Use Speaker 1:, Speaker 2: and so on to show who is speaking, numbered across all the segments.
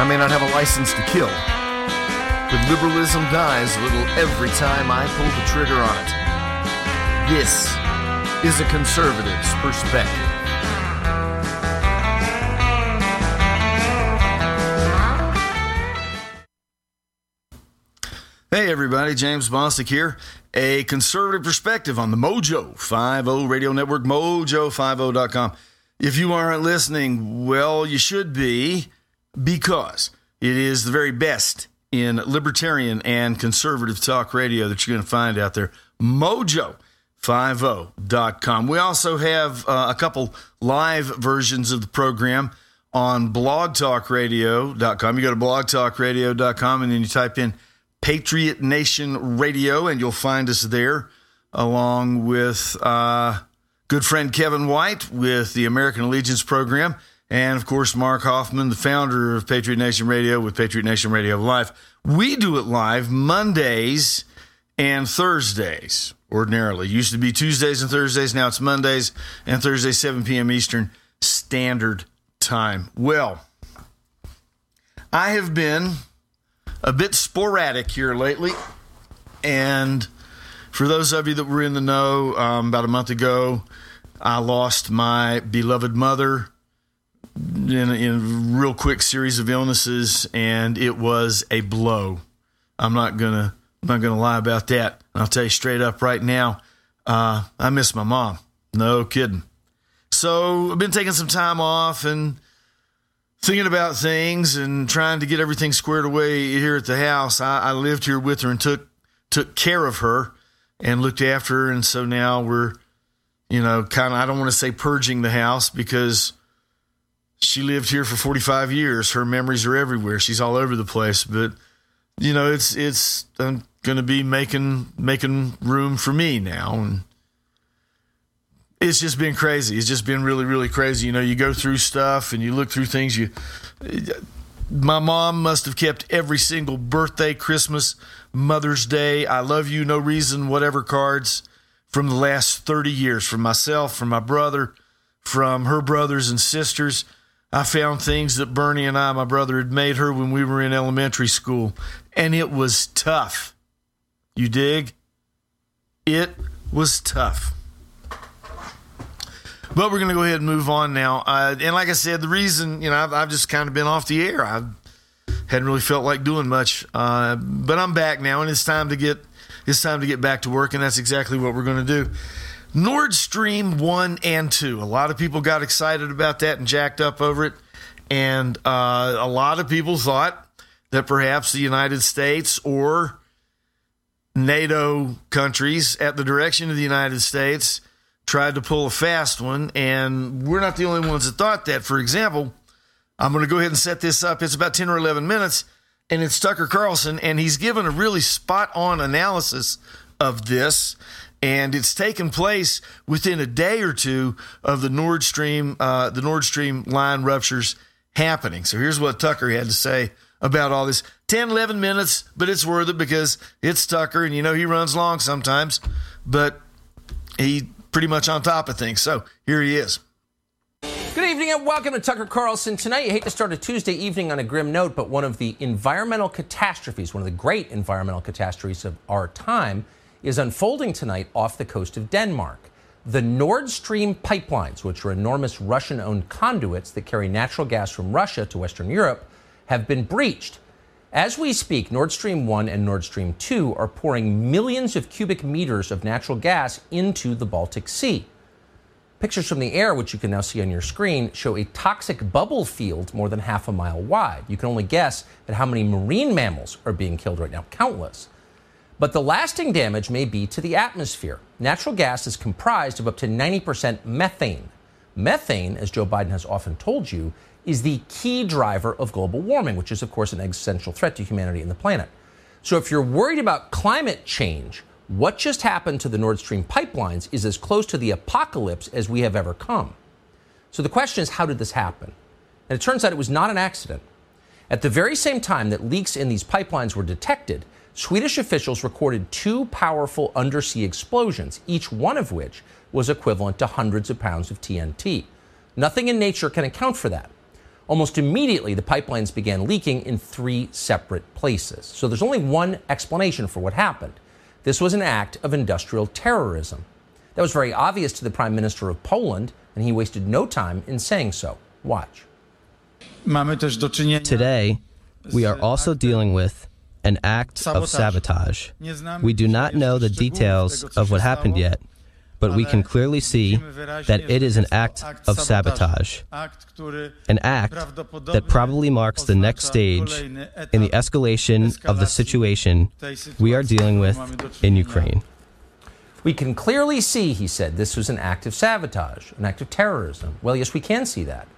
Speaker 1: I may not have a license to kill, but liberalism dies a little every time I pull the trigger on it. This is a conservative's perspective. Hey everybody, James Bostic here. A conservative perspective on the Mojo 50 Radio Network, mojo50.com. If you aren't listening, well, you should be because it is the very best in libertarian and conservative talk radio that you're going to find out there. Mojo50.com. We also have uh, a couple live versions of the program on blogtalkradio.com. You go to blogtalkradio.com and then you type in Patriot Nation Radio, and you'll find us there along with uh, good friend Kevin White with the American Allegiance program. And of course, Mark Hoffman, the founder of Patriot Nation Radio with Patriot Nation Radio Live. We do it live Mondays and Thursdays ordinarily. Used to be Tuesdays and Thursdays. Now it's Mondays and Thursdays, 7 p.m. Eastern Standard Time. Well, I have been a bit sporadic here lately. And for those of you that were in the know, um, about a month ago, I lost my beloved mother in, in a real quick series of illnesses, and it was a blow. I'm not gonna I'm not gonna lie about that. I'll tell you straight up right now, uh, I miss my mom. No kidding. So I've been taking some time off and thinking about things and trying to get everything squared away here at the house. I, I lived here with her and took took care of her and looked after her, and so now we're, you know, kind of I don't want to say purging the house because she lived here for 45 years. Her memories are everywhere. She's all over the place, but you know, it's it's I'm going to be making making room for me now and it's just been crazy. It's just been really, really crazy. You know, you go through stuff and you look through things. You, my mom must have kept every single birthday, Christmas, Mother's Day, I love you, no reason, whatever cards from the last 30 years, from myself, from my brother, from her brothers and sisters. I found things that Bernie and I, my brother, had made her when we were in elementary school, and it was tough. You dig? It was tough. But we're going to go ahead and move on now. Uh, and like I said, the reason, you know, I've, I've, just kind of been off the air. I hadn't really felt like doing much. Uh, but I'm back now, and it's time to get it's time to get back to work, and that's exactly what we're going to do. Nord Stream 1 and 2. A lot of people got excited about that and jacked up over it. And uh, a lot of people thought that perhaps the United States or NATO countries at the direction of the United States tried to pull a fast one, and we're not the only ones that thought that. For example, I'm going to go ahead and set this up. It's about 10 or 11 minutes, and it's Tucker Carlson, and he's given a really spot on analysis of this. And it's taken place within a day or two of the Nord Stream, uh, the Nord Stream line ruptures happening. So here's what Tucker had to say about all this 10, 11 minutes, but it's worth it because it's Tucker, and you know he runs long sometimes, but he pretty much on top of things. So here he is.
Speaker 2: Good evening and welcome to Tucker Carlson. Tonight, you hate to start a Tuesday evening on a grim note, but one of the environmental catastrophes, one of the great environmental catastrophes of our time, is unfolding tonight off the coast of Denmark. The Nord Stream pipelines, which are enormous Russian owned conduits that carry natural gas from Russia to Western Europe, have been breached. As we speak, Nord Stream 1 and Nord Stream 2 are pouring millions of cubic meters of natural gas into the Baltic Sea. Pictures from the air, which you can now see on your screen, show a toxic bubble field more than half a mile wide. You can only guess at how many marine mammals are being killed right now countless. But the lasting damage may be to the atmosphere. Natural gas is comprised of up to 90% methane. Methane, as Joe Biden has often told you, is the key driver of global warming, which is, of course, an existential threat to humanity and the planet. So if you're worried about climate change, what just happened to the Nord Stream pipelines is as close to the apocalypse as we have ever come. So the question is, how did this happen? And it turns out it was not an accident. At the very same time that leaks in these pipelines were detected, Swedish officials recorded two powerful undersea explosions, each one of which was equivalent to hundreds of pounds of TNT. Nothing in nature can account for that. Almost immediately, the pipelines began leaking in three separate places. So there's only one explanation for what happened. This was an act of industrial terrorism. That was very obvious to the Prime Minister of Poland, and he wasted no time in saying so. Watch.
Speaker 3: Today, we are also dealing with an act of sabotage. We do not know the details of what happened yet, but we can clearly see that it is an act of sabotage, an act that probably marks the next stage in the escalation of the situation we are dealing with in Ukraine.
Speaker 2: We can clearly see, he said, this was an act of sabotage, an act of terrorism. Well, yes, we can see that.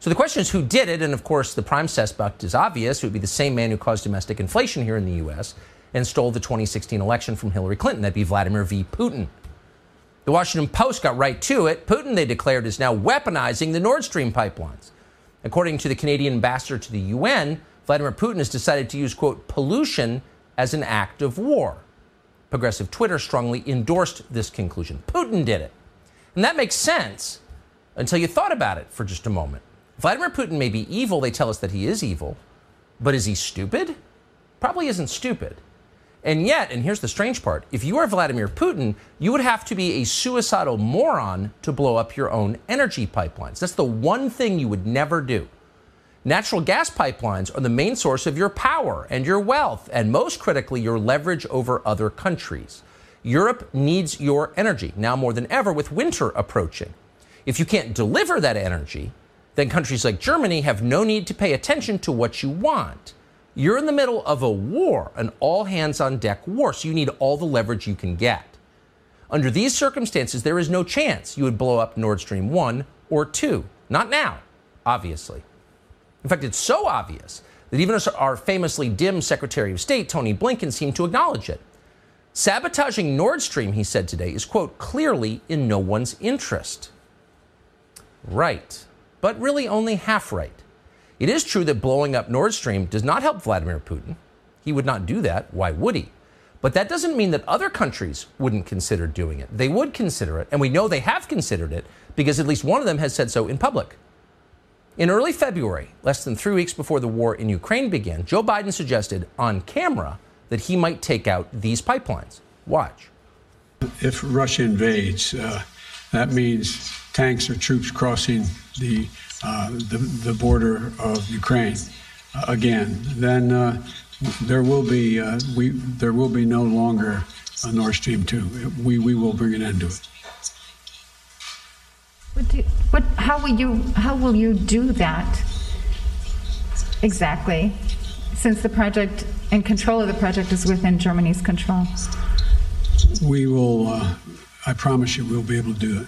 Speaker 2: So the question is who did it? And of course, the prime suspect is obvious. It would be the same man who caused domestic inflation here in the U.S. and stole the 2016 election from Hillary Clinton. That'd be Vladimir V. Putin. The Washington Post got right to it. Putin, they declared, is now weaponizing the Nord Stream pipelines. According to the Canadian ambassador to the UN, Vladimir Putin has decided to use, quote, pollution as an act of war. Progressive Twitter strongly endorsed this conclusion. Putin did it. And that makes sense until you thought about it for just a moment. Vladimir Putin may be evil, they tell us that he is evil, but is he stupid? Probably isn't stupid. And yet, and here's the strange part if you are Vladimir Putin, you would have to be a suicidal moron to blow up your own energy pipelines. That's the one thing you would never do. Natural gas pipelines are the main source of your power and your wealth, and most critically, your leverage over other countries. Europe needs your energy now more than ever with winter approaching. If you can't deliver that energy, then countries like Germany have no need to pay attention to what you want. You're in the middle of a war, an all hands on deck war, so you need all the leverage you can get. Under these circumstances, there is no chance you would blow up Nord Stream 1 or 2. Not now, obviously. In fact, it's so obvious that even our famously dim Secretary of State, Tony Blinken, seemed to acknowledge it. Sabotaging Nord Stream, he said today, is, quote, clearly in no one's interest. Right, but really only half right. It is true that blowing up Nord Stream does not help Vladimir Putin. He would not do that. Why would he? But that doesn't mean that other countries wouldn't consider doing it. They would consider it, and we know they have considered it because at least one of them has said so in public. In early February, less than three weeks before the war in Ukraine began, Joe Biden suggested on camera that he might take out these pipelines. Watch.
Speaker 4: If Russia invades, uh, that means tanks or troops crossing the uh, the, the border of Ukraine uh, again, then uh, there will be uh, we there will be no longer a Nord Stream two. We we will bring an end to it.
Speaker 5: What, do, what how will you how will you do that exactly? Since the project and control of the project is within Germany's control.
Speaker 4: We will. Uh, I promise you, we'll be able to do it.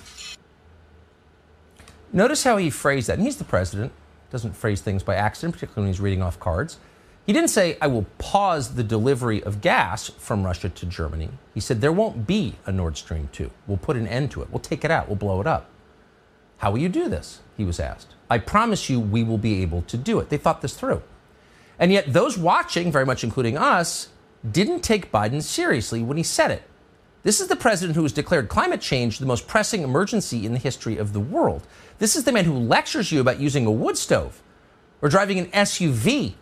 Speaker 2: Notice how he phrased that. And he's the president, doesn't phrase things by accident, particularly when he's reading off cards. He didn't say, I will pause the delivery of gas from Russia to Germany. He said, there won't be a Nord Stream 2. We'll put an end to it. We'll take it out. We'll blow it up. How will you do this? He was asked. I promise you we will be able to do it. They thought this through. And yet, those watching, very much including us, didn't take Biden seriously when he said it. This is the president who has declared climate change the most pressing emergency in the history of the world. This is the man who lectures you about using a wood stove or driving an SUV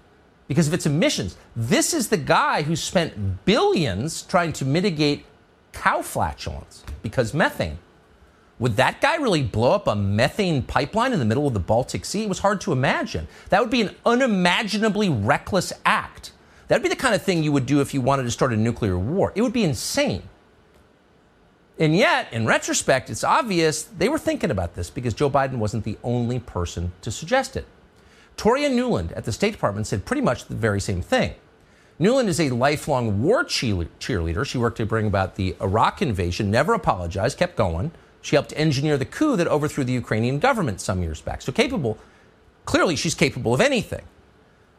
Speaker 2: because of its emissions. This is the guy who spent billions trying to mitigate cow flatulence because methane. Would that guy really blow up a methane pipeline in the middle of the Baltic Sea? It was hard to imagine. That would be an unimaginably reckless act. That would be the kind of thing you would do if you wanted to start a nuclear war. It would be insane. And yet, in retrospect, it's obvious they were thinking about this because Joe Biden wasn't the only person to suggest it. Toria Nuland at the State Department said pretty much the very same thing. Nuland is a lifelong war cheerleader. She worked to bring about the Iraq invasion, never apologized, kept going. She helped engineer the coup that overthrew the Ukrainian government some years back. So capable, clearly she's capable of anything.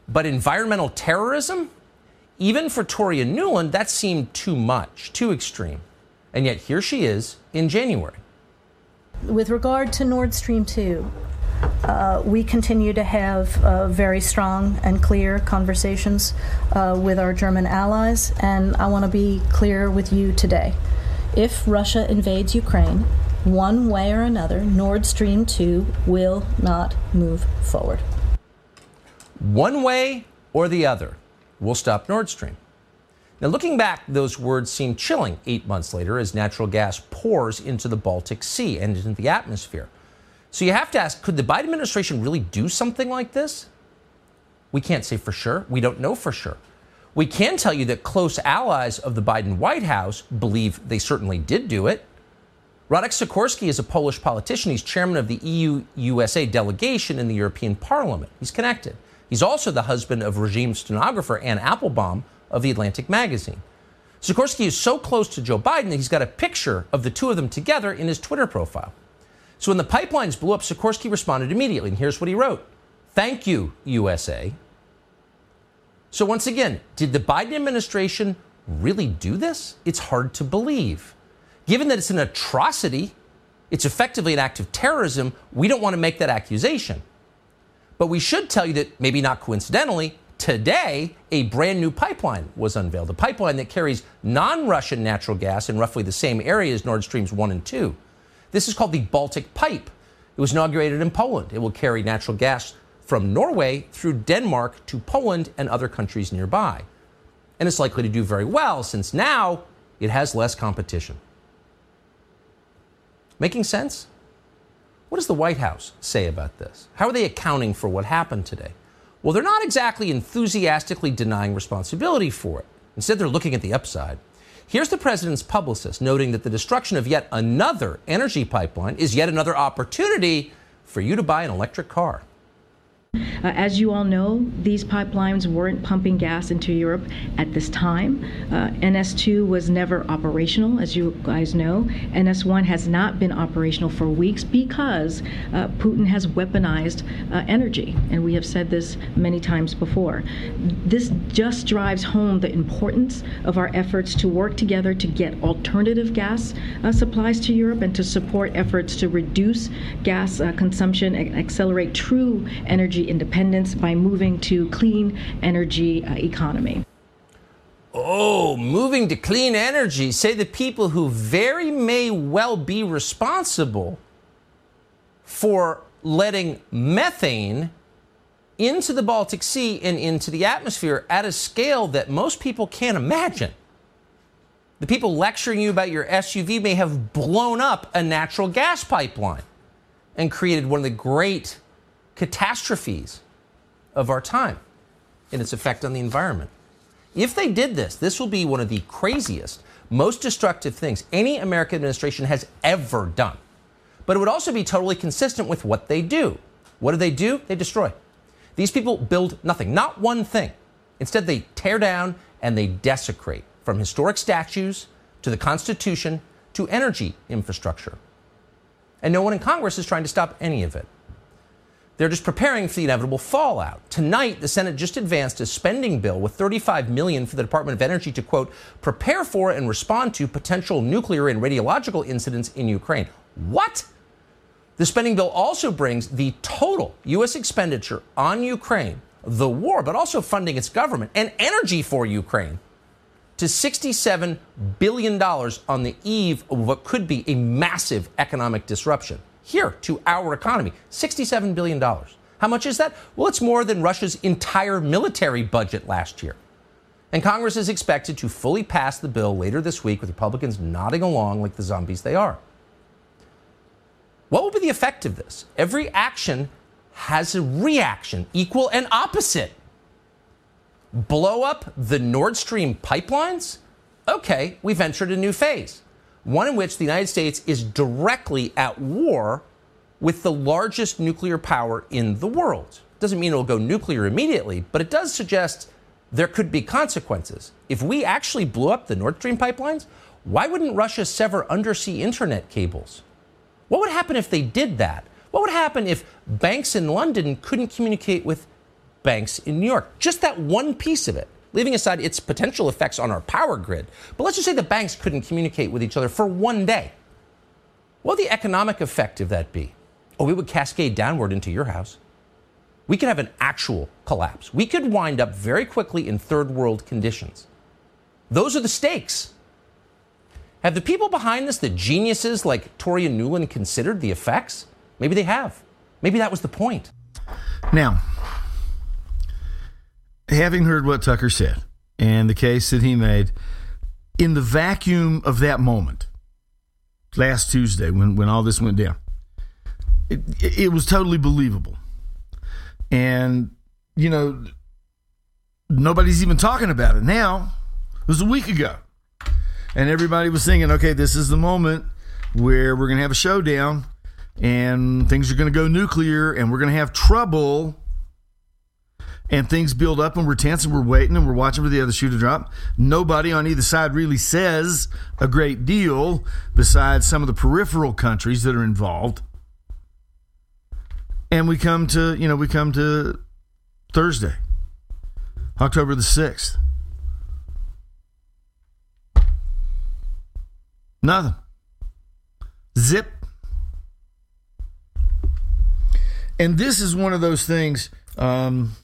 Speaker 2: But environmental terrorism, even for Toria Nuland, that seemed too much, too extreme. And yet here she is in January.
Speaker 6: With regard to Nord Stream 2, uh, we continue to have uh, very strong and clear conversations uh, with our German allies, and I want to be clear with you today. If Russia invades Ukraine, one way or another, Nord Stream 2 will not move forward.
Speaker 2: One way or the other, we'll stop Nord Stream. Now, looking back, those words seem chilling eight months later as natural gas pours into the Baltic Sea and into the atmosphere. So you have to ask could the Biden administration really do something like this? We can't say for sure. We don't know for sure. We can tell you that close allies of the Biden White House believe they certainly did do it. Radek Sikorski is a Polish politician. He's chairman of the EU USA delegation in the European Parliament. He's connected. He's also the husband of regime stenographer Anne Applebaum, of The Atlantic magazine. Sikorski is so close to Joe Biden that he's got a picture of the two of them together in his Twitter profile. So when the pipelines blew up, Sikorski responded immediately, and here's what he wrote Thank you, USA. So once again, did the Biden administration really do this? It's hard to believe. Given that it's an atrocity, it's effectively an act of terrorism, we don't want to make that accusation. But we should tell you that, maybe not coincidentally, Today, a brand new pipeline was unveiled, a pipeline that carries non Russian natural gas in roughly the same area as Nord Streams 1 and 2. This is called the Baltic Pipe. It was inaugurated in Poland. It will carry natural gas from Norway through Denmark to Poland and other countries nearby. And it's likely to do very well since now it has less competition. Making sense? What does the White House say about this? How are they accounting for what happened today? Well, they're not exactly enthusiastically denying responsibility for it. Instead, they're looking at the upside. Here's the president's publicist noting that the destruction of yet another energy pipeline is yet another opportunity for you to buy an electric car.
Speaker 7: Uh, as you all know, these pipelines weren't pumping gas into Europe at this time. Uh, NS2 was never operational, as you guys know. NS1 has not been operational for weeks because uh, Putin has weaponized uh, energy, and we have said this many times before. This just drives home the importance of our efforts to work together to get alternative gas uh, supplies to Europe and to support efforts to reduce gas uh, consumption and accelerate true energy energy independence by moving to clean energy uh, economy.
Speaker 2: Oh, moving to clean energy, say the people who very may well be responsible for letting methane into the Baltic Sea and into the atmosphere at a scale that most people can't imagine. The people lecturing you about your SUV may have blown up a natural gas pipeline and created one of the great catastrophes of our time and its effect on the environment. If they did this, this will be one of the craziest, most destructive things any American administration has ever done. But it would also be totally consistent with what they do. What do they do? They destroy. These people build nothing, not one thing. Instead, they tear down and they desecrate from historic statues to the Constitution to energy infrastructure. And no one in Congress is trying to stop any of it. They're just preparing for the inevitable fallout. Tonight, the Senate just advanced a spending bill with 35 million for the Department of Energy to quote prepare for and respond to potential nuclear and radiological incidents in Ukraine. What? The spending bill also brings the total U.S. expenditure on Ukraine, the war, but also funding its government and energy for Ukraine to $67 billion on the eve of what could be a massive economic disruption here to our economy $67 billion. How much is that? Well, it's more than Russia's entire military budget last year. And Congress is expected to fully pass the bill later this week with Republicans nodding along like the zombies they are. What will be the effect of this? Every action has a reaction, equal and opposite. Blow up the Nord Stream pipelines? Okay, we've entered a new phase, one in which the United States is directly at war with the largest nuclear power in the world. Doesn't mean it'll go nuclear immediately, but it does suggest there could be consequences. If we actually blew up the Nord Stream pipelines, why wouldn't Russia sever undersea internet cables? What would happen if they did that? What would happen if banks in London couldn't communicate with banks in New York? Just that one piece of it, leaving aside its potential effects on our power grid. But let's just say the banks couldn't communicate with each other for one day. What would the economic effect of that be? Oh, we would cascade downward into your house. We could have an actual collapse. We could wind up very quickly in third world conditions. Those are the stakes. Have the people behind this, the geniuses like Toria Nuland, considered the effects? Maybe they have. Maybe that was the point.
Speaker 1: Now, having heard what Tucker said and the case that he made, in the vacuum of that moment, last Tuesday when, when all this went down, it, it was totally believable. And, you know, nobody's even talking about it now. It was a week ago. And everybody was thinking, okay, this is the moment where we're going to have a showdown and things are going to go nuclear and we're going to have trouble and things build up and we're tense and we're waiting and we're watching for the other shoe to drop. Nobody on either side really says a great deal besides some of the peripheral countries that are involved. And we come to, you know, we come to Thursday, October the 6th. Nothing. Zip. And this is one of those things, um,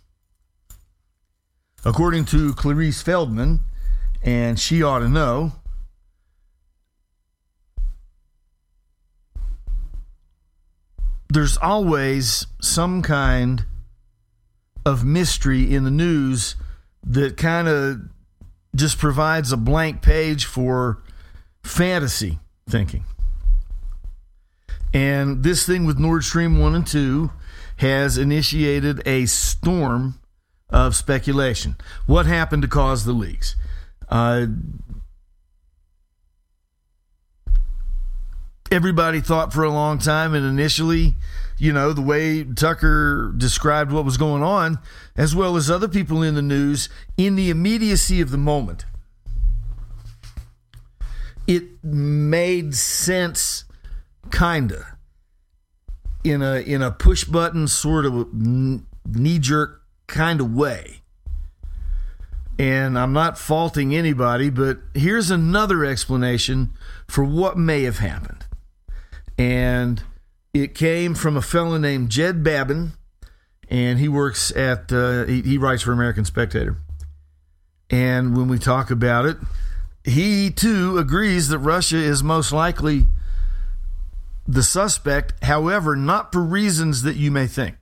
Speaker 1: according to Clarice Feldman, and she ought to know. There's always some kind of mystery in the news that kind of just provides a blank page for fantasy thinking. And this thing with Nord Stream 1 and 2 has initiated a storm of speculation. What happened to cause the leaks? Uh, everybody thought for a long time, and initially, you know, the way Tucker described what was going on, as well as other people in the news, in the immediacy of the moment, it made sense, kinda, in a in a push button sort of knee jerk kind of way. And I'm not faulting anybody, but here's another explanation for what may have happened. And it came from a fellow named Jed Babbin, and he works at, uh, he, he writes for American Spectator. And when we talk about it, he too agrees that Russia is most likely the suspect, however, not for reasons that you may think.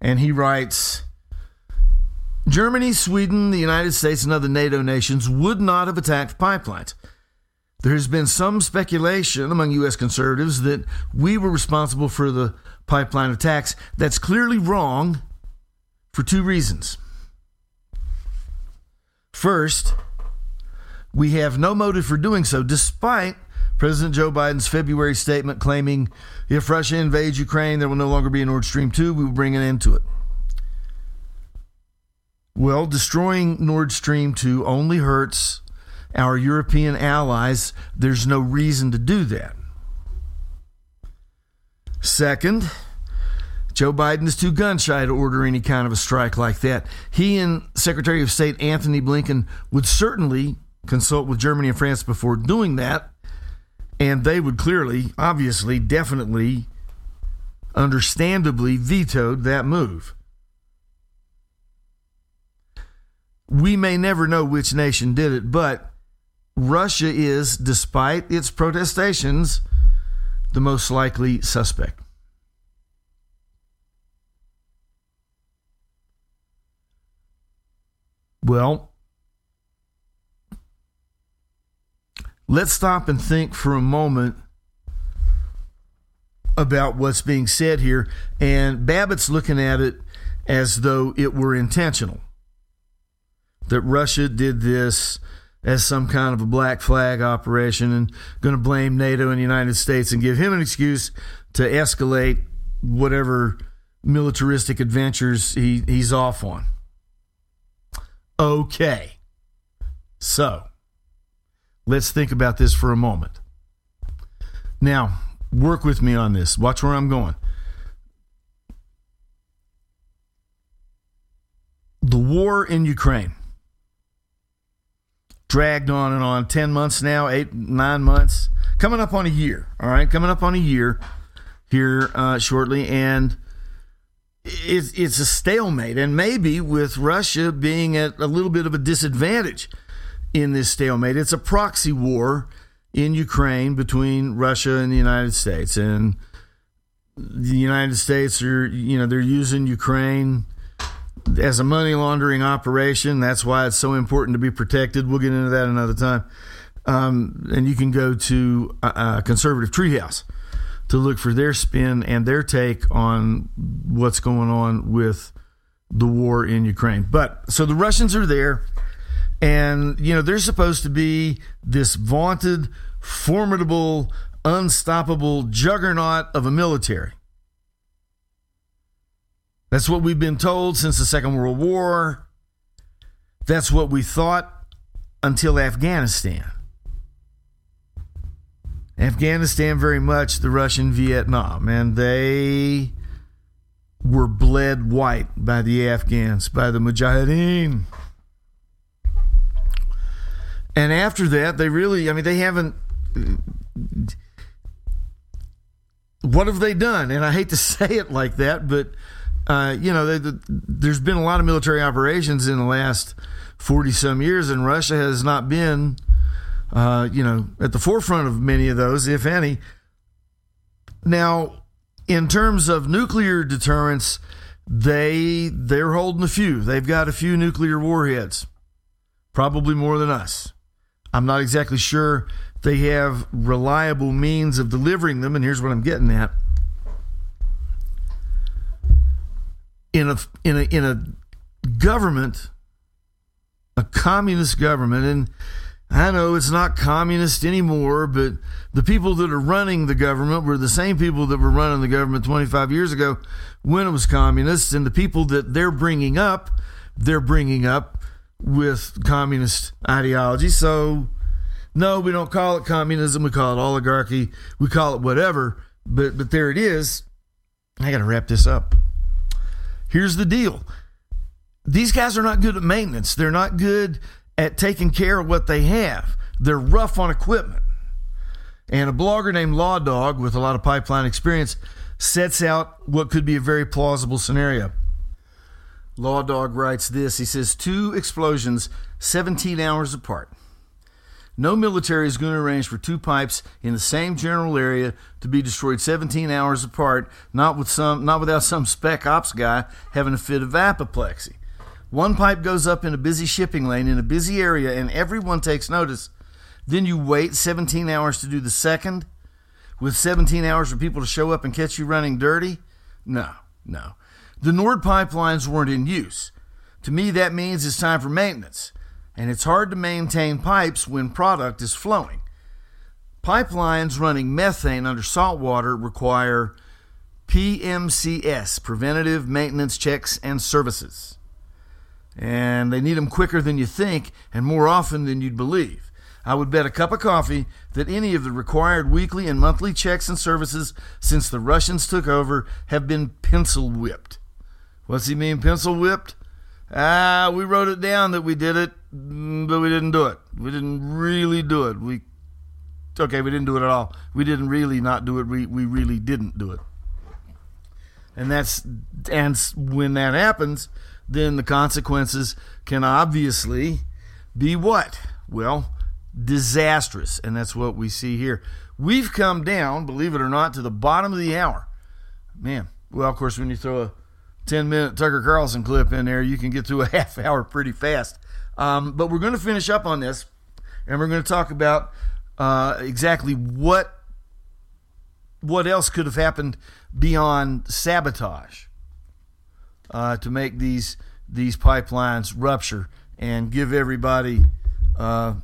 Speaker 1: And he writes Germany, Sweden, the United States, and other NATO nations would not have attacked pipelines. There has been some speculation among U.S. conservatives that we were responsible for the pipeline attacks. That's clearly wrong for two reasons. First, we have no motive for doing so, despite President Joe Biden's February statement claiming if Russia invades Ukraine, there will no longer be a Nord Stream 2, we will bring an end to it. Well, destroying Nord Stream 2 only hurts our European allies. There's no reason to do that. Second, Joe Biden is too gun shy to order any kind of a strike like that. He and Secretary of State Anthony Blinken would certainly consult with Germany and France before doing that, and they would clearly, obviously, definitely, understandably vetoed that move. We may never know which nation did it, but Russia is, despite its protestations, the most likely suspect. Well, let's stop and think for a moment about what's being said here. And Babbin's looking at it as though it were intentional. That Russia did this as some kind of a black flag operation and going to blame NATO and the United States and give him an excuse to escalate whatever militaristic adventures he, he's off on. Okay. So, let's think about this for a moment. Now, work with me on this. Watch where I'm going. The war in Ukraine dragged on and on 10 months now, eight, nine months, coming up on a year. All right, coming up on a year here uh, shortly. And it's, it's a stalemate. And maybe with Russia being at a little bit of a disadvantage in this stalemate, it's a proxy war in Ukraine between Russia and the United States. And the United States are, you know, they're using Ukraine as a money laundering operation. That's why it's so important to be protected. We'll get into that another time. Um, and you can go to conservative treehouse to look for their spin and their take on what's going on with the war in Ukraine. But so the Russians are there, and you know they're supposed to be this vaunted, formidable, unstoppable juggernaut of a military. That's what we've been told since the Second World War. That's what we thought until Afghanistan. Afghanistan, very much the Russian Vietnam, and they were bled white by the Afghans, by the Mujahideen. And after that, they really, I mean, they haven't. What have they done? And I hate to say it like that, but uh, you know, they, the, there's been a lot of military operations in the last 40 some years, and Russia has not been, uh, you know, at the forefront of many of those, if any. Now, in terms of nuclear deterrence, they they're holding a few. They've got a few nuclear warheads, probably more than us. I'm not exactly sure they have reliable means of delivering them, and here's what I'm getting at. in a in a in a government, a communist government, and I know it's not communist anymore, but the people that are running the government were the same people that were running the government 25 years ago when it was communist, and the people that they're bringing up, they're bringing up with communist ideology. So, no, we don't call it communism. We call it oligarchy. We call it whatever. But but there it is. I got to wrap this up. Here's the deal these guys are not good at maintenance, they're not good at taking care of what they have, they're rough on equipment. And a blogger named Law Dog with a lot of pipeline experience sets out what could be a very plausible scenario. Law Dog writes this He says, Two explosions 17 hours apart. No military is going to arrange for two pipes in the same general area to be destroyed 17 hours apart, not with some not without some spec ops guy having a fit of apoplexy. One pipe goes up in a busy shipping lane in a busy area and everyone takes notice. Then you wait 17 hours to do the second with 17 hours for people to show up and catch you running dirty? No, no. The Nord pipelines weren't in use. To me, that means it's time for maintenance and it's hard to maintain pipes when product is flowing. Pipelines running methane under salt water require PMCS, Preventative Maintenance Checks and Services. And they need them quicker than you think and more often than you'd believe. I would bet a cup of coffee that any of the required weekly and monthly checks and services since the Russians took over have been pencil whipped. What's he mean, pencil whipped? Ah, we wrote it down that we did it, mm, but we didn't do it. We didn't really do it. We okay, we didn't do it at all. We didn't really not do it. We we really didn't do it. And that's and when that happens, then the consequences can obviously be what? Well, disastrous, and that's what we see here. We've come down, believe it or not, to the bottom of the hour. Man, well, of course, when you throw a 10 minute Tucker Carlson clip in there, you can get through a half hour pretty fast. Um, but we're going to finish up on this, and we're going to talk about uh, exactly what what else could have happened beyond sabotage uh, to make these these pipelines rupture and give everybody uh,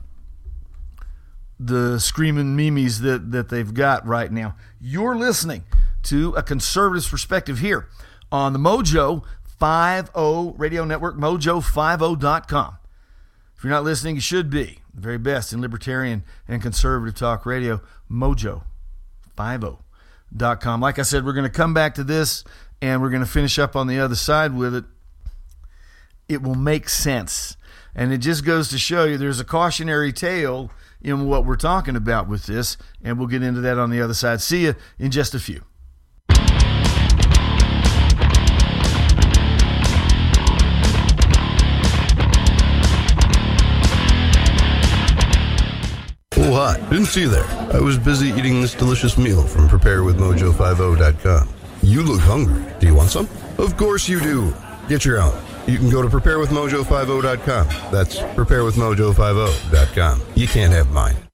Speaker 1: the screaming memes that, that they've got right now. You're listening to a conservative perspective here on the Mojo 50 Radio Network, mojo50.com. If you're not listening, you should be. The very best in libertarian and conservative talk radio, mojo50.com. Like I said, we're going to come back to this and we're going to finish up on the other side with it. It will make sense. And it just goes to show you there's a cautionary tale in what we're talking about with this, and we'll get into that on the other side. See you in just a few.
Speaker 8: Oh, hi. Didn't see you there. I was busy eating this delicious meal from preparewithmojo50.com. You look hungry. Do you want some? Of course you do. Get your own. You can go to preparewithmojo50.com. That's preparewithmojo50.com. You can't have mine.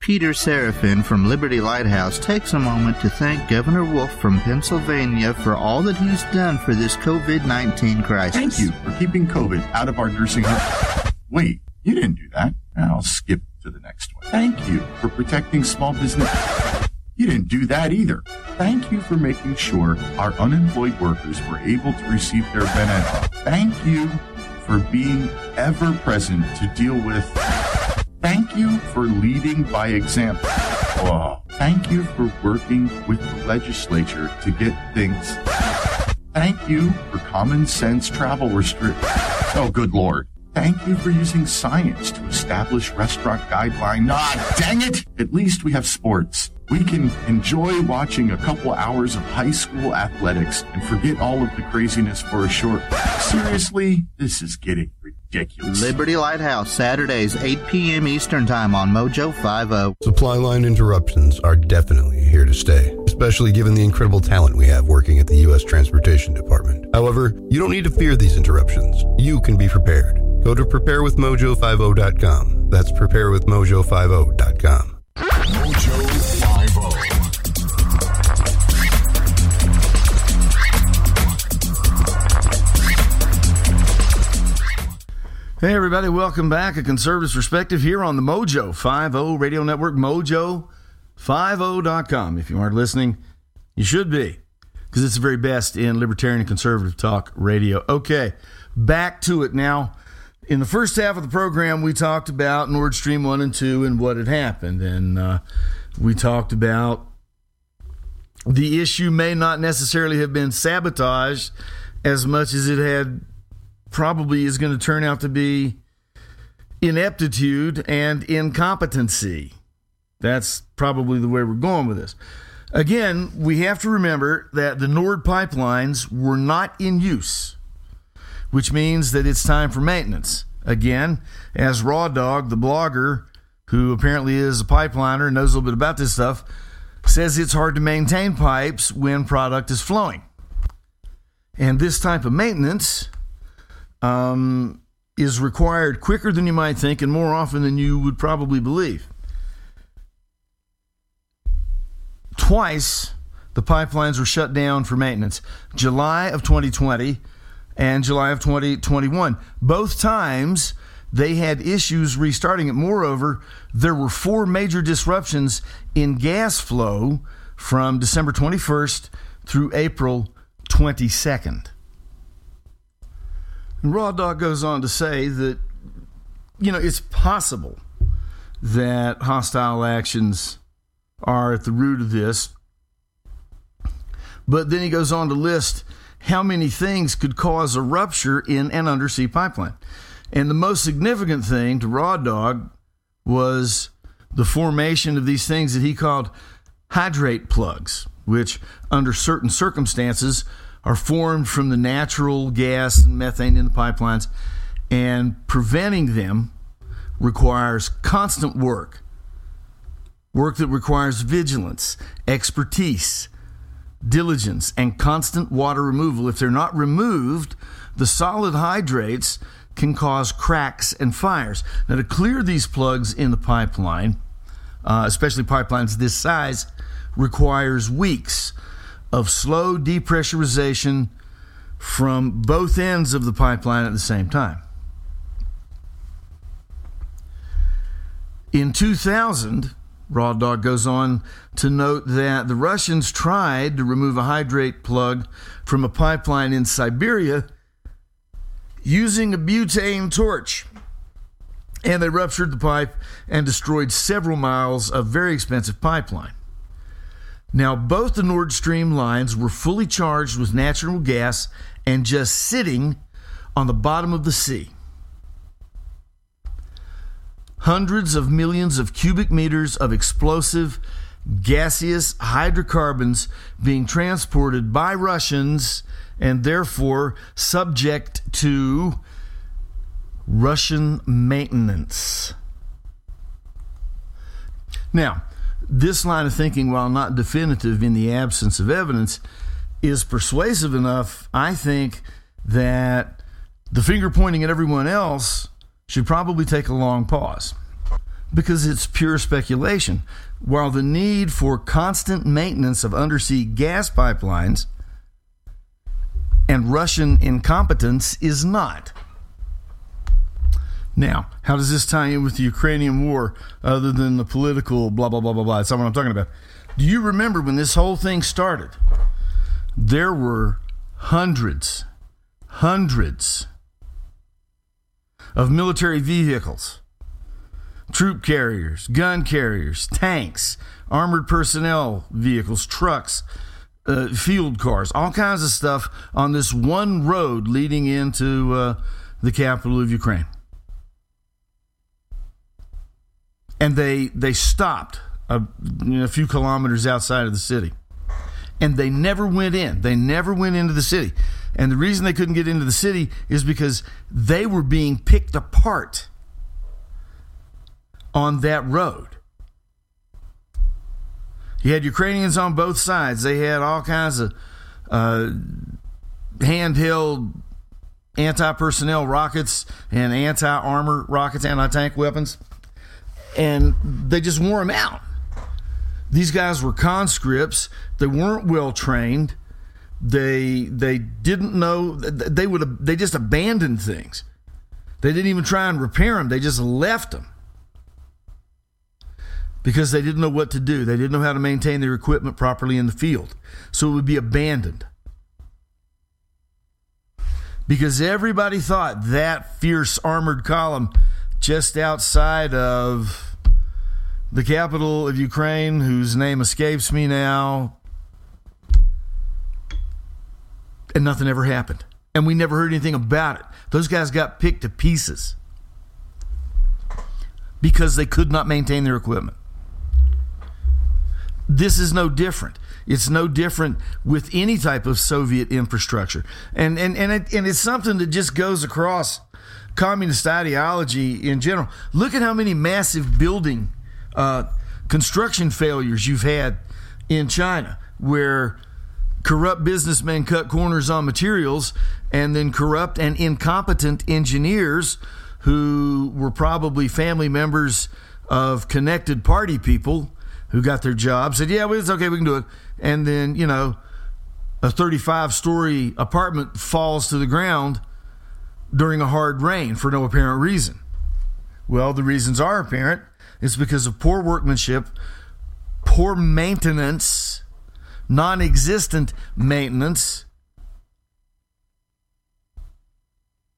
Speaker 9: Peter Seraphin from Liberty Lighthouse takes a moment to thank Governor Wolf from Pennsylvania for all that he's done for this COVID 19 crisis.
Speaker 10: Thank you for keeping COVID out of our nursing home. Wait, you didn't do that. I'll skip to the next one. Thank you for protecting small business. You didn't do that either. Thank you for making sure our unemployed workers were able to receive their benefits. Thank you for being ever present to deal with Thank you for leading by example. Oh, thank you for working with the legislature to get things. Thank you for common sense travel restrictions. Oh, good lord. Thank you for using science to establish restaurant guidelines. Ah, dang it! At least we have sports. We can enjoy watching a couple hours of high school athletics and forget all of the craziness for a short. Seriously, this is getting ridiculous.
Speaker 9: Liberty Lighthouse, Saturdays, 8 p.m. Eastern Time on Mojo 50.
Speaker 8: Supply line interruptions are definitely here to stay, especially given the incredible talent we have working at the U.S. Transportation Department. However, you don't need to fear these interruptions. You can be prepared. Go to preparewithmojo50.com. That's preparewithmojo50.com.
Speaker 11: Mojo 50.
Speaker 1: Hey, everybody, welcome back. A conservative perspective here on the Mojo 50 Radio Network, mojo50.com. If you aren't listening, you should be, because it's the very best in libertarian and conservative talk radio. Okay, back to it now. In the first half of the program, we talked about Nord Stream 1 and 2 and what had happened. And uh, we talked about the issue may not necessarily have been sabotage as much as it had probably is going to turn out to be ineptitude and incompetency. That's probably the way we're going with this. Again, we have to remember that the Nord pipelines were not in use, which means that it's time for maintenance. Again, as Law Dog, the blogger, who apparently is a pipeliner and knows a little bit about this stuff, says it's hard to maintain pipes when product is flowing. And this type of maintenance um, is required quicker than you might think and more often than you would probably believe. Twice, the pipelines were shut down for maintenance July of 2020 and July of 2021. Both times, they had issues restarting it. Moreover, there were four major disruptions in gas flow from December 21st through April 22nd. And Law Dog goes on to say that, you know, it's possible that hostile actions are at the root of this. But then he goes on to list how many things could cause a rupture in an undersea pipeline. And the most significant thing to Law Dog was the formation of these things that he called hydrate plugs, which, under certain circumstances, are formed from the natural gas and methane in the pipelines, and preventing them requires constant work. Work that requires vigilance, expertise, diligence, and constant water removal. If they're not removed, the solid hydrates can cause cracks and fires. Now, to clear these plugs in the pipeline, uh, especially pipelines this size, requires weeks of slow depressurization from both ends of the pipeline at the same time. In 2000, Law Dog goes on to note that the Russians tried to remove a hydrate plug from a pipeline in Siberia using a butane torch. And they ruptured the pipe and destroyed several miles of very expensive pipeline. Now, both the Nord Stream lines were fully charged with natural gas and just sitting on the bottom of the sea. Hundreds of millions of cubic meters of explosive, gaseous hydrocarbons being transported by Russians and therefore subject to Russian maintenance. Now, this line of thinking, while not definitive in the absence of evidence, is persuasive enough, I think, that the finger pointing at everyone else should probably take a long pause because it's pure speculation. While the need for constant maintenance of undersea gas pipelines and Russian incompetence is not. Now, how does this tie in with the Ukrainian war other than the political blah, blah, blah, blah, blah? That's not what I'm talking about. Do you remember when this whole thing started? There were hundreds, hundreds of military vehicles, troop carriers, gun carriers, tanks, armored personnel vehicles, trucks, uh, field cars, all kinds of stuff on this one road leading into uh, the capital of Ukraine. and they they stopped a, a few kilometers outside of the city, and they never went in. They never went into the city, and the reason they couldn't get into the city is because they were being picked apart on that road. You had Ukrainians on both sides. They had all kinds of uh, handheld anti personnel rockets and anti armor rockets, anti tank weapons and they just wore them out. These guys were conscripts. They weren't well trained. They they didn't know they would they just abandoned things. They didn't even try and repair them. They just left them because they didn't know what to do. They didn't know how to maintain their equipment properly in the field. So it would be abandoned. Because everybody thought that fierce armored column just outside of the capital of Ukraine, whose name escapes me now. And nothing ever happened. And we never heard anything about it. Those guys got picked to pieces because they could not maintain their equipment. This is no different. It's no different with any type of Soviet infrastructure. And and and, it, and it's something that just goes across communist ideology in general. Look at how many massive building uh, construction failures you've had in China, where corrupt businessmen cut corners on materials, and then corrupt and incompetent engineers who were probably family members of connected party people who got their jobs said, "Yeah, well, it's okay, we can do it." And then you know, a 35 story apartment falls to the ground during a hard rain for no apparent reason. Well, the reasons are apparent. It's because of poor workmanship, poor maintenance, non existent maintenance,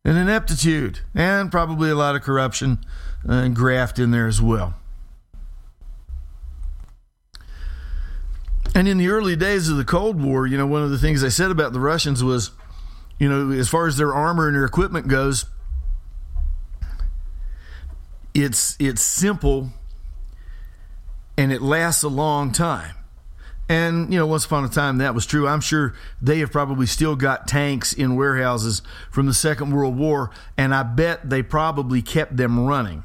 Speaker 1: and ineptitude, and probably a lot of corruption and graft in there as well. And in the early days of the Cold War, you know, one of the things I said about the Russians was you know, as far as their armor and their equipment goes, it's it's simple and it lasts a long time. And you know, once upon a time that was true. I'm sure they have probably still got tanks in warehouses from the Second World War, and I bet they probably kept them running,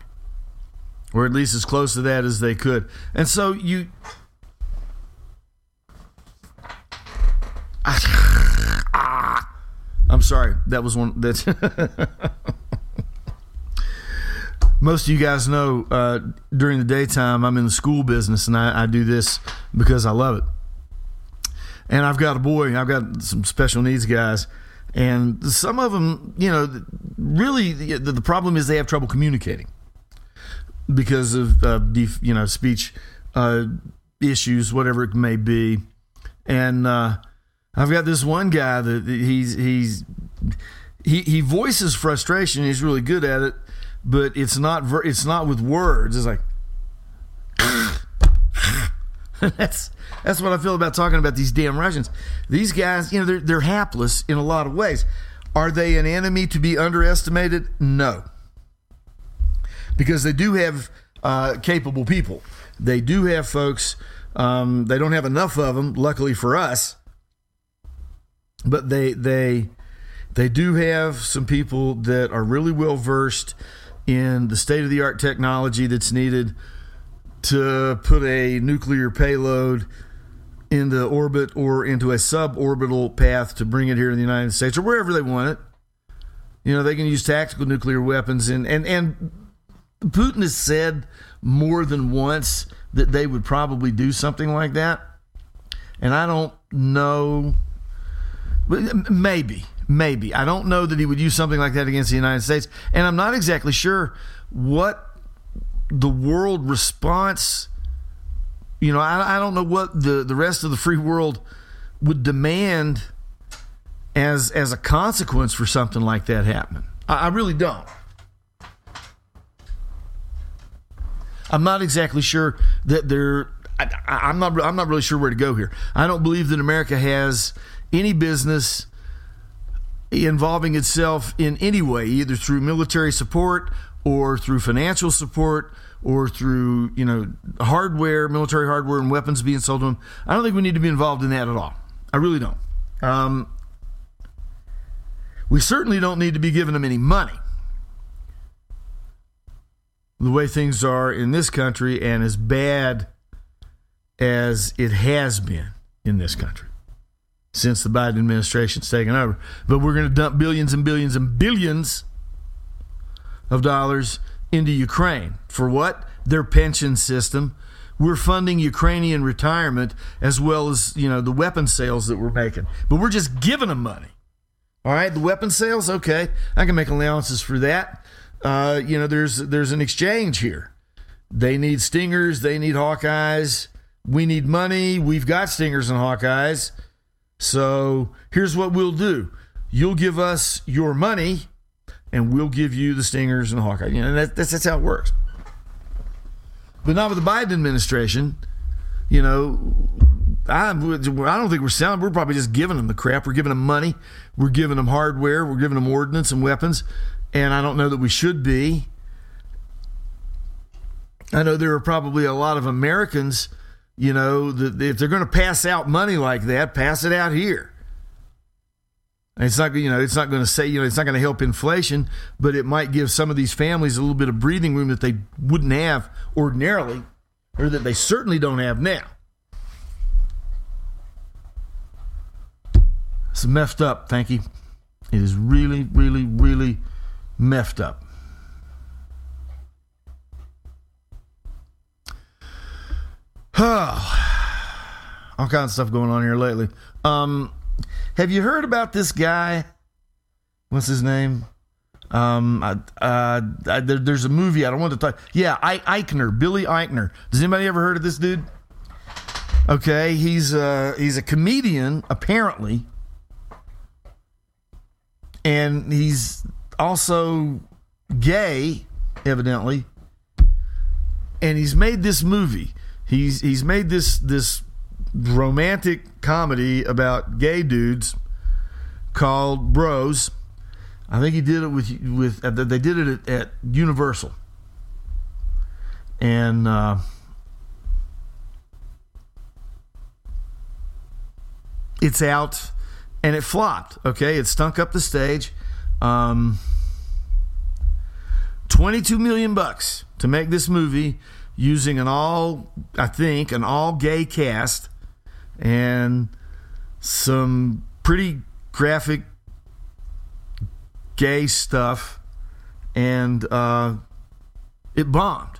Speaker 1: or at least as close to that as they could. And so you. I'm sorry. That was one that most of you guys know. Uh, during the daytime, I'm in the school business, and I, I do this because I love it. And I've got a boy. I've got some special needs guys, and some of them, you know, really the, the problem is they have trouble communicating because of uh, def, you know speech uh, issues, whatever it may be, and. Uh, I've got this one guy that he's he's he he voices frustration. He's really good at it, but it's not ver- it's not with words. It's like that's that's what I feel about talking about these damn Russians. These guys, you know, they're they're hapless in a lot of ways. Are they an enemy to be underestimated? No, because they do have uh, capable people. They do have folks. Um, they don't have enough of them, luckily for us but they they they do have some people that are really well versed in the state of the art technology that's needed to put a nuclear payload into orbit or into a suborbital path to bring it here to the United States or wherever they want it. You know, they can use tactical nuclear weapons and and and Putin has said more than once that they would probably do something like that. And I don't know Maybe, maybe. I don't know that he would use something like that against the United States, and I'm not exactly sure what the world response. You know, I, I don't know what the the rest of the free world would demand as as a consequence for something like that happening. I, I really don't. I'm not exactly sure that they're. I, am not. I'm not really sure where to go here. I don't believe that America has any business involving itself in any way, either through military support or through financial support or through you know hardware, military hardware, and weapons being sold to them. I don't think we need to be involved in that at all. I really don't. Um, we certainly don't need to be giving them any money. The way things are in this country, and as bad as it has been in this country since the Biden administration's taken over. But we're going to dump billions and billions and billions of dollars into Ukraine. For what? Their pension system. We're funding Ukrainian retirement as well as, you know, the weapon sales that we're making. But we're just giving them money. All right, the weapon sales, okay. I can make allowances for that. Uh, you know, there's there's an exchange here. They need stingers, they need Hawkeyes. We need money. We've got stingers and Hawkeyes. So here's what we'll do you'll give us your money, and we'll give you the Stingers and the Hawkeye. You know, that, that's, that's how it works. But not with the Biden administration. You know, I, I don't think we're selling. We're probably just giving them the crap. We're giving them money. We're giving them hardware. We're giving them ordnance and weapons. And I don't know that we should be. I know there are probably a lot of Americans you know, the, if they're going to pass out money like that, pass it out here. it's not, you know, it's not going to say, you know, it's not going to help inflation, but it might give some of these families a little bit of breathing room that they wouldn't have ordinarily, or that they certainly don't have now. It's messed up, thank you. It is really, really, really messed up. All kinds of stuff going on here lately. Um, have you heard about this guy? What's his name? Um, uh, uh, there, there's a movie I don't want to talk. Yeah, I, Eichner, Billy Eichner. Does anybody ever heard of this dude? Okay, he's uh, he's a comedian apparently, and he's also gay, evidently, and he's made this movie he's he's made this this romantic comedy about gay dudes called Bros. I think he did it with with uh, they did it at, at Universal. and uh, it's out and it flopped. Okay, it stunk up the stage. Um, 22 million bucks to make this movie using an all, I think, an all gay cast and some pretty graphic gay stuff. And uh, it bombed.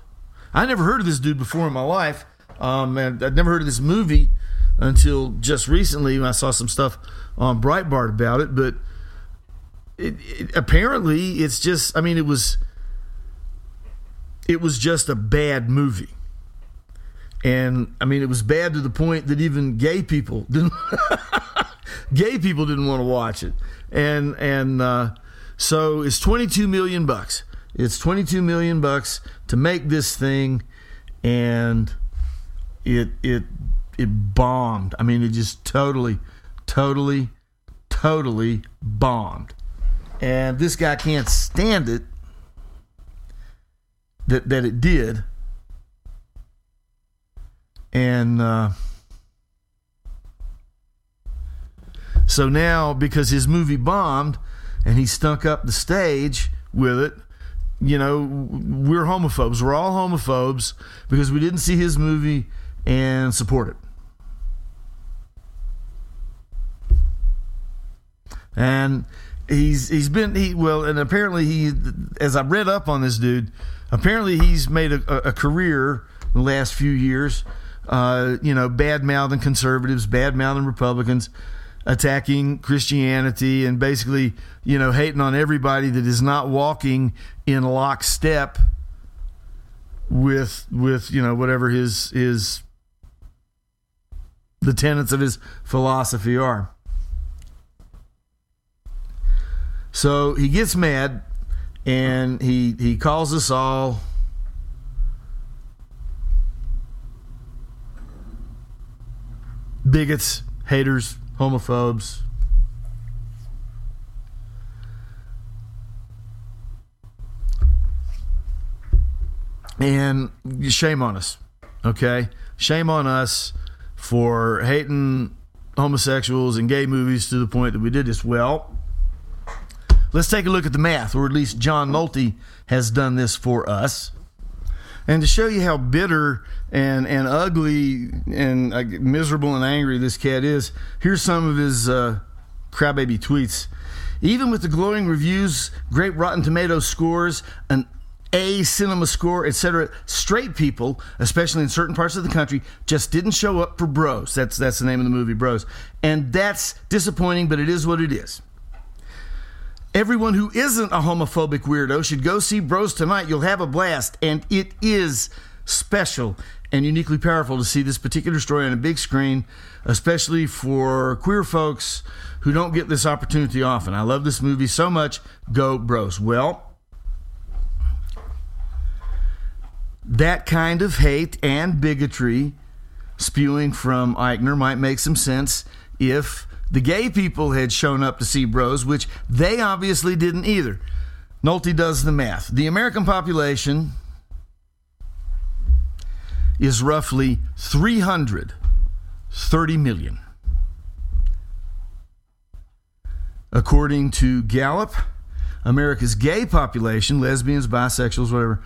Speaker 1: I never heard of this dude before in my life. Um, and I'd never heard of this movie until just recently when I saw some stuff on Breitbart about it. But it, it, apparently, it's just, I mean, it was it was just a bad movie. And I mean, it was bad to the point that even gay people didn't. gay people didn't want to watch it, and and uh, so it's twenty two million bucks. It's twenty two million bucks to make this thing, and it it it bombed. I mean, it just totally, totally, totally bombed. And this guy can't stand it that that it did, and uh, so now because his movie bombed and he stunk up the stage with it, you know, we're homophobes. We're all homophobes because we didn't see his movie and support it. And he's he's been he well and apparently he as I read up on this dude apparently he's made a, a career the last few years, uh, you know, bad mouthing conservatives, bad mouthing Republicans, attacking Christianity, and basically, you know, hating on everybody that is not walking in lockstep with with you know whatever his his the tenets of his philosophy are. So he gets mad and he he calls us all bigots, haters, homophobes. And shame on us, okay? Shame on us for hating homosexuals and gay movies to the point that we did this. Well, Let's take a look at the math, or at least John Nolte has done this for us. And to show you how bitter and, and ugly and uh, miserable and angry this cat is, here's some of his uh, crybaby tweets. Even with the glowing reviews, great Rotten Tomatoes scores, an A cinema score, etc., straight people, especially in certain parts of the country, just didn't show up for Bros. That's that's the name of the movie, Bros. And that's disappointing, but it is what it is. Everyone who isn't a homophobic weirdo should go see Bros tonight. You'll have a blast, and it is special and uniquely powerful to see this particular story on a big screen, especially for queer folks who don't get this opportunity often. I love this movie so much. Go Bros. Well, that kind of hate and bigotry spewing from Eichner might make some sense if the gay people had shown up to see Bros, which they obviously didn't either. Nolte does the math. The American population is roughly 330 million. According to Gallup, America's gay population, lesbians, bisexuals, whatever,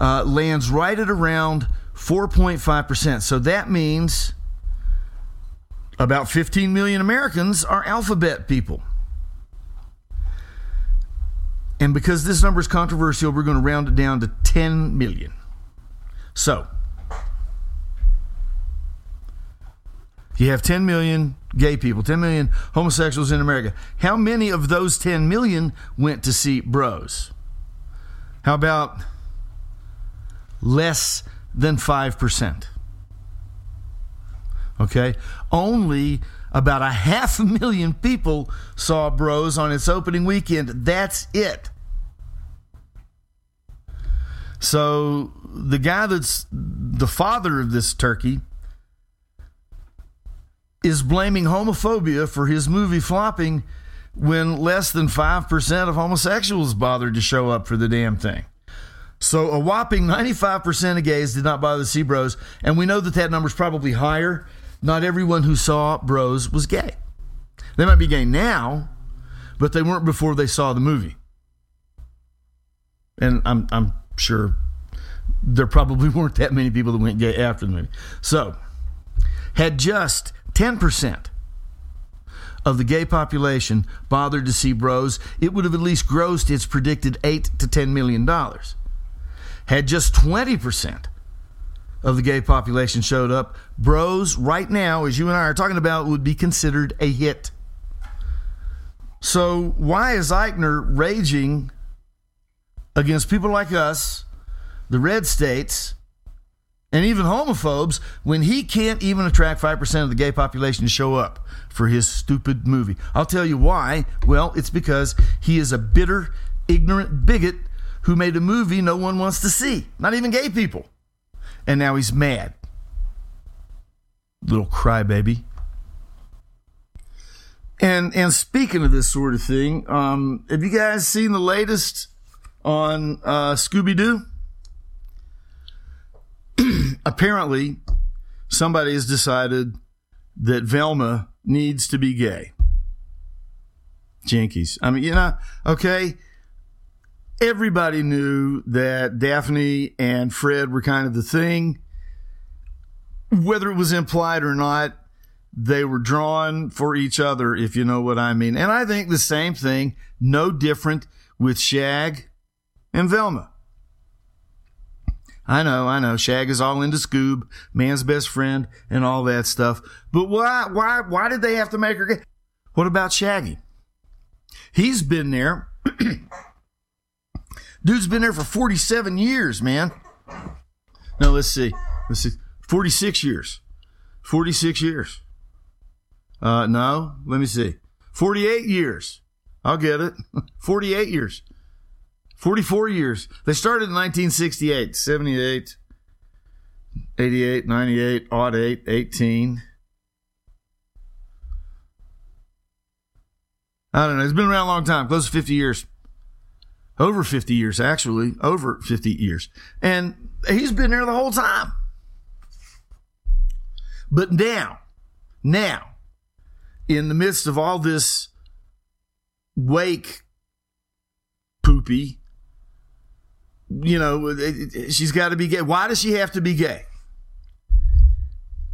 Speaker 1: uh, lands right at around 4.5%. So that means about 15 million Americans are alphabet people. And because this number is controversial, we're going to round it down to 10 million. So, you have 10 million gay people, 10 million homosexuals in America. How many of those 10 million went to see bros? How about less than 5%? Okay. Only about a half a million people saw Bros on its opening weekend. That's it. So the guy that's the father of this turkey is blaming homophobia for his movie flopping when less than 5% of homosexuals bothered to show up for the damn thing. So a whopping 95% of gays did not bother to see Bros, and we know that that number is probably higher. Not everyone who saw Bros was gay. They might be gay now, but they weren't before they saw the movie. And I'm I'm sure there probably weren't that many people that went gay after the movie. So, had just 10% of the gay population bothered to see Bros, it would have at least grossed its predicted 8 to 10 million dollars. Had just 20% of the gay population showed up, Bros right now as you and I are talking about would be considered a hit. So, why is Eichner raging against people like us, the red states, and even homophobes when he can't even attract 5% of the gay population to show up for his stupid movie? I'll tell you why. Well, it's because he is a bitter, ignorant bigot who made a movie no one wants to see, not even gay people. And now he's mad. Little crybaby. And and speaking of this sort of thing, um, have you guys seen the latest on uh, Scooby Doo? Apparently, somebody has decided that Velma needs to be gay. Jinkies. I mean, you know, okay. Everybody knew that Daphne and Fred were kind of the thing. Whether it was implied or not, they were drawn for each other, if you know what I mean. And I think the same thing, no different with Shag and Velma. I know, I know. Shag is all into Scoob, man's best friend, and all that stuff. But why, why, why did they have to make her? What about Shaggy? He's been there. Dude's been there for 47 years, man. No, let's see. Let's see. 46 years. 46 years. Uh, no, let me see. 48 years. I'll get it. 48 years. 44 years. They started in 1968, 78, 88, 98, odd 8, 18. I don't know. It's been around a long time, close to 50 years. Over 50 years, actually. Over 50 years. And he's been there the whole time. But now, now, in the midst of all this wake poopy, you know, she's got to be gay. Why does she have to be gay?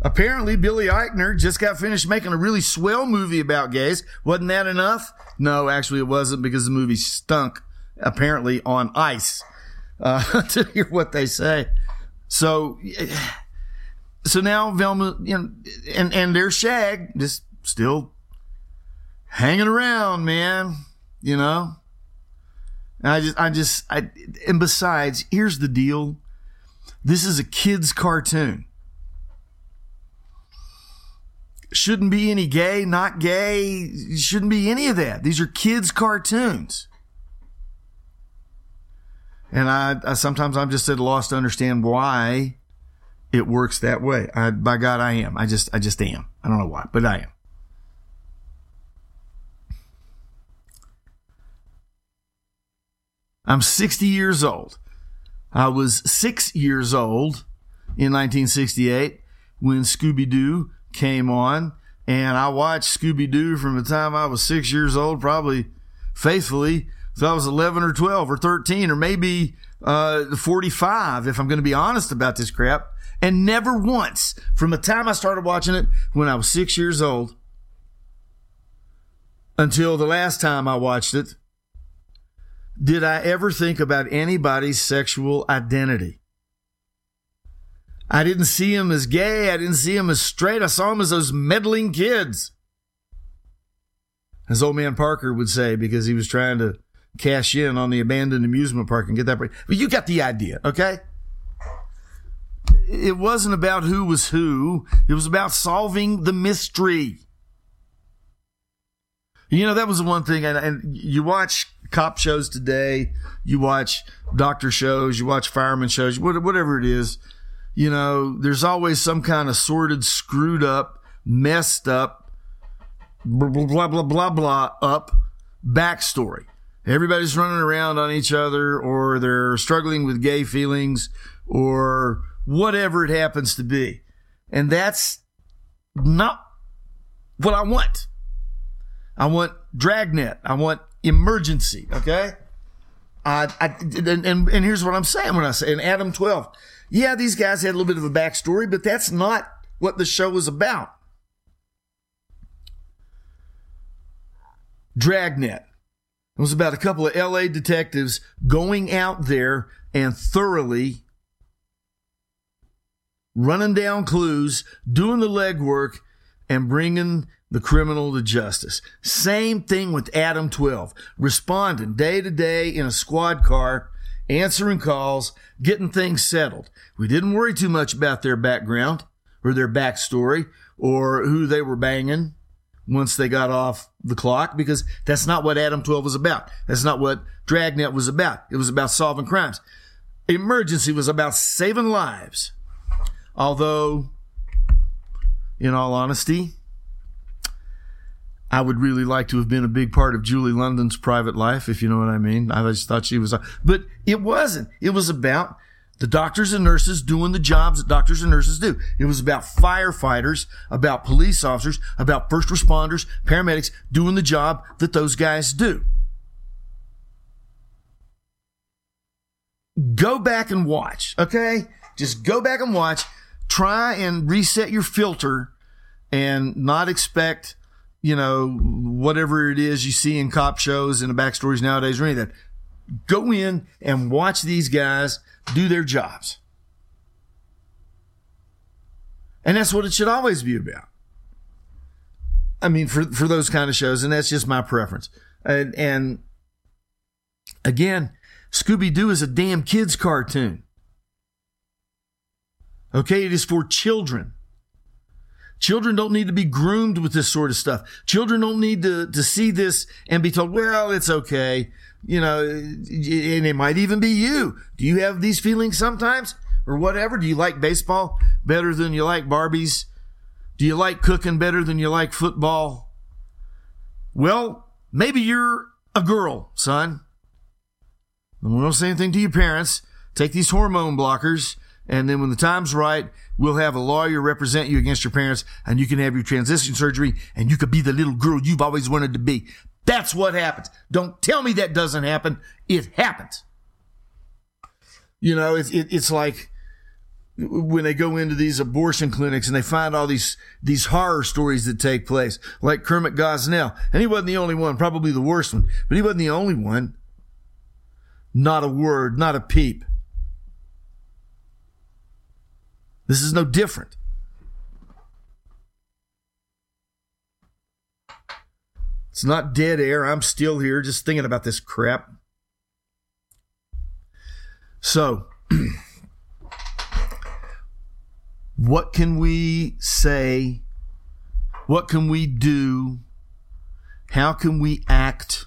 Speaker 1: Apparently, Billy Eichner just got finished making a really swell movie about gays. Wasn't that enough? No, actually, it wasn't because the movie stunk, apparently, on ice, uh, to hear what they say. So, so now Velma, you know, and, and there's Shag just still hanging around, man, you know? And I just, I just, I, and besides, here's the deal. This is a kid's cartoon. Shouldn't be any gay, not gay. Shouldn't be any of that. These are kids' cartoons. And I, I sometimes I'm just at a loss to understand why it works that way. I, by God, I am. I just, I just am. I don't know why, but I am. I'm 60 years old. I was six years old in 1968 when Scooby Doo came on, and I watched Scooby Doo from the time I was six years old, probably faithfully, so I was 11 or 12 or 13 or maybe uh, 45, if I'm going to be honest about this crap. And never once, from the time I started watching it when I was six years old until the last time I watched it, did I ever think about anybody's sexual identity. I didn't see him as gay. I didn't see him as straight. I saw him as those meddling kids. As old man Parker would say, because he was trying to cash in on the abandoned amusement park and get that break. But you got the idea, okay? It wasn't about who was who. It was about solving the mystery. You know, that was the one thing, and, and you watch cop shows today, you watch doctor shows, you watch fireman shows, whatever it is, you know, there's always some kind of sordid, screwed up, messed up, blah, blah, blah, blah, blah, up backstory. Everybody's running around on each other, or they're struggling with gay feelings, or whatever it happens to be. And that's not what I want. I want dragnet. I want emergency. Okay. I, I and, and, and here's what I'm saying when I say in Adam 12. Yeah, these guys had a little bit of a backstory, but that's not what the show was about. Dragnet. It was about a couple of LA detectives going out there and thoroughly running down clues, doing the legwork, and bringing the criminal to justice. Same thing with Adam 12, responding day to day in a squad car, answering calls, getting things settled. We didn't worry too much about their background or their backstory or who they were banging once they got off the clock because that's not what Adam 12 was about. That's not what Dragnet was about. It was about solving crimes. Emergency was about saving lives. Although, in all honesty, I would really like to have been a big part of Julie London's private life, if you know what I mean. I just thought she was, but it wasn't. It was about the doctors and nurses doing the jobs that doctors and nurses do. It was about firefighters, about police officers, about first responders, paramedics doing the job that those guys do. Go back and watch, okay? Just go back and watch. Try and reset your filter and not expect you know, whatever it is you see in cop shows and the backstories nowadays or anything. Go in and watch these guys do their jobs. And that's what it should always be about. I mean, for, for those kind of shows, and that's just my preference. And, and again, Scooby Doo is a damn kids' cartoon. Okay, it is for children. Children don't need to be groomed with this sort of stuff. Children don't need to, to see this and be told, well, it's okay. You know, and it might even be you. Do you have these feelings sometimes or whatever? Do you like baseball better than you like Barbies? Do you like cooking better than you like football? Well, maybe you're a girl, son. And we don't say anything to your parents. Take these hormone blockers and then when the time's right, we'll have a lawyer represent you against your parents and you can have your transition surgery and you could be the little girl you've always wanted to be. That's what happens. Don't tell me that doesn't happen. It happens. You know, it's, it, it's like when they go into these abortion clinics and they find all these, these horror stories that take place, like Kermit Gosnell. And he wasn't the only one, probably the worst one, but he wasn't the only one. Not a word, not a peep. This is no different. It's not dead air. I'm still here just thinking about this crap. So, what can we say? What can we do? How can we act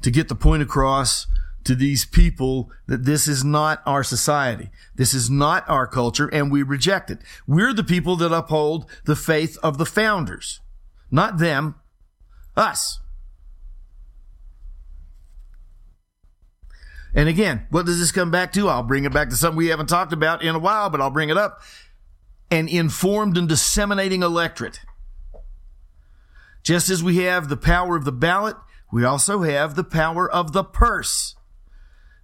Speaker 1: to get the point across to these people that this is not our society. This is not our culture and we reject it. We're the people that uphold the faith of the founders. Not them, us. And again, what does this come back to? I'll bring it back to something we haven't talked about in a while, but I'll bring it up. An informed and disseminating electorate. Just as we have the power of the ballot, we also have the power of the purse.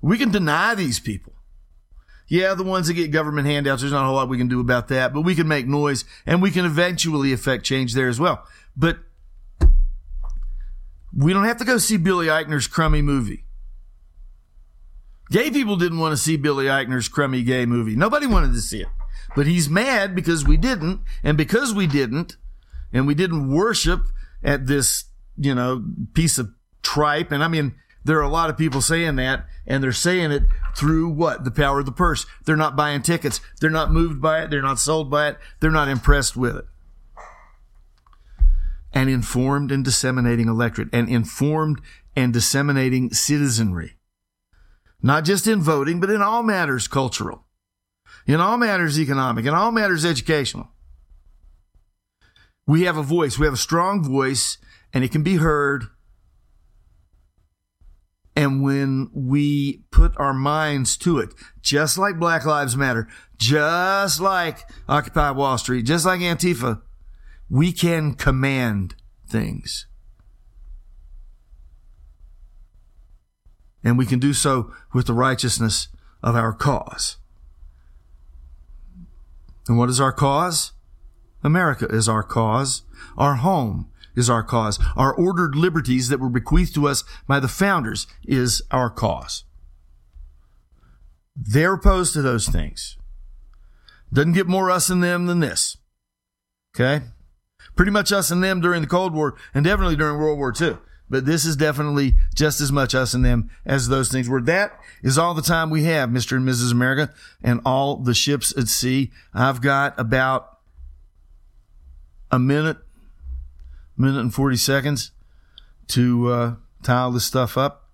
Speaker 1: We can deny these people. Yeah, the ones that get government handouts, there's not a whole lot we can do about that, but we can make noise and we can eventually affect change there as well. But we don't have to go see Billy Eichner's crummy movie. Gay people didn't want to see Billy Eichner's crummy gay movie. Nobody wanted to see it. But he's mad because we didn't, and because we didn't, and we didn't worship at this, you know, piece of tripe. And I mean, there are a lot of people saying that, and they're saying it through what? The power of the purse. They're not buying tickets. They're not moved by it. They're not sold by it. They're not impressed with it. An informed and disseminating electorate, an informed and disseminating citizenry. Not just in voting, but in all matters cultural, in all matters economic, in all matters educational. We have a voice. We have a strong voice, and it can be heard And when we put our minds to it, just like Black Lives Matter, just like Occupy Wall Street, just like Antifa, we can command things. And we can do so with the righteousness of our cause. And what is our cause? America is our cause. Our home is our cause. Our ordered liberties that were bequeathed to us by the founders is our cause. They're opposed to those things. Doesn't get more us and them than this. Okay? Pretty much us and them during the Cold War and definitely during World War II. But this is definitely just as much us and them as those things were. That is all the time we have, Mr. and Mrs. America, and all the ships at sea. I've got about a minute, minute and 40 seconds to uh, tie all this stuff up.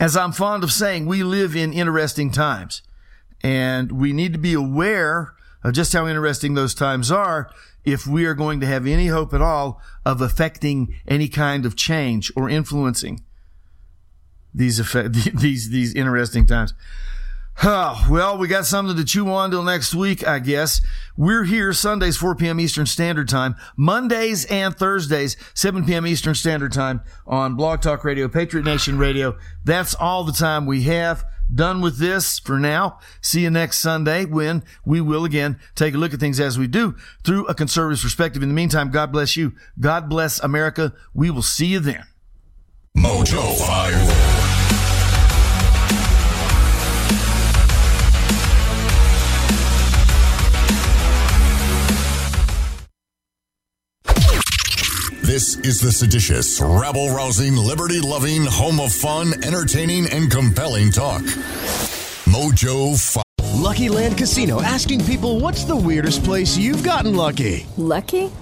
Speaker 1: As I'm fond of saying, we live in interesting times, and we need to be aware of just how interesting those times are if we are going to have any hope at all of affecting any kind of change or influencing these effect, these these interesting times. Oh, well, we got something to chew on till next week, I guess. We're here Sundays, 4 p.m. Eastern Standard Time, Mondays and Thursdays, 7 p.m. Eastern Standard Time on Blog Talk Radio, Patriot Nation Radio. That's all the time we have. Done with this for now. See you next Sunday when we will again take a look at things as we do through a conservative perspective. In the meantime, God bless you. God bless America. We will see you then.
Speaker 11: Mojo 5. This is the seditious, rabble rousing, liberty loving, home of fun, entertaining, and compelling talk. Mojo 5.
Speaker 12: Lucky Land Casino asking people what's the weirdest place you've gotten lucky?
Speaker 13: Lucky?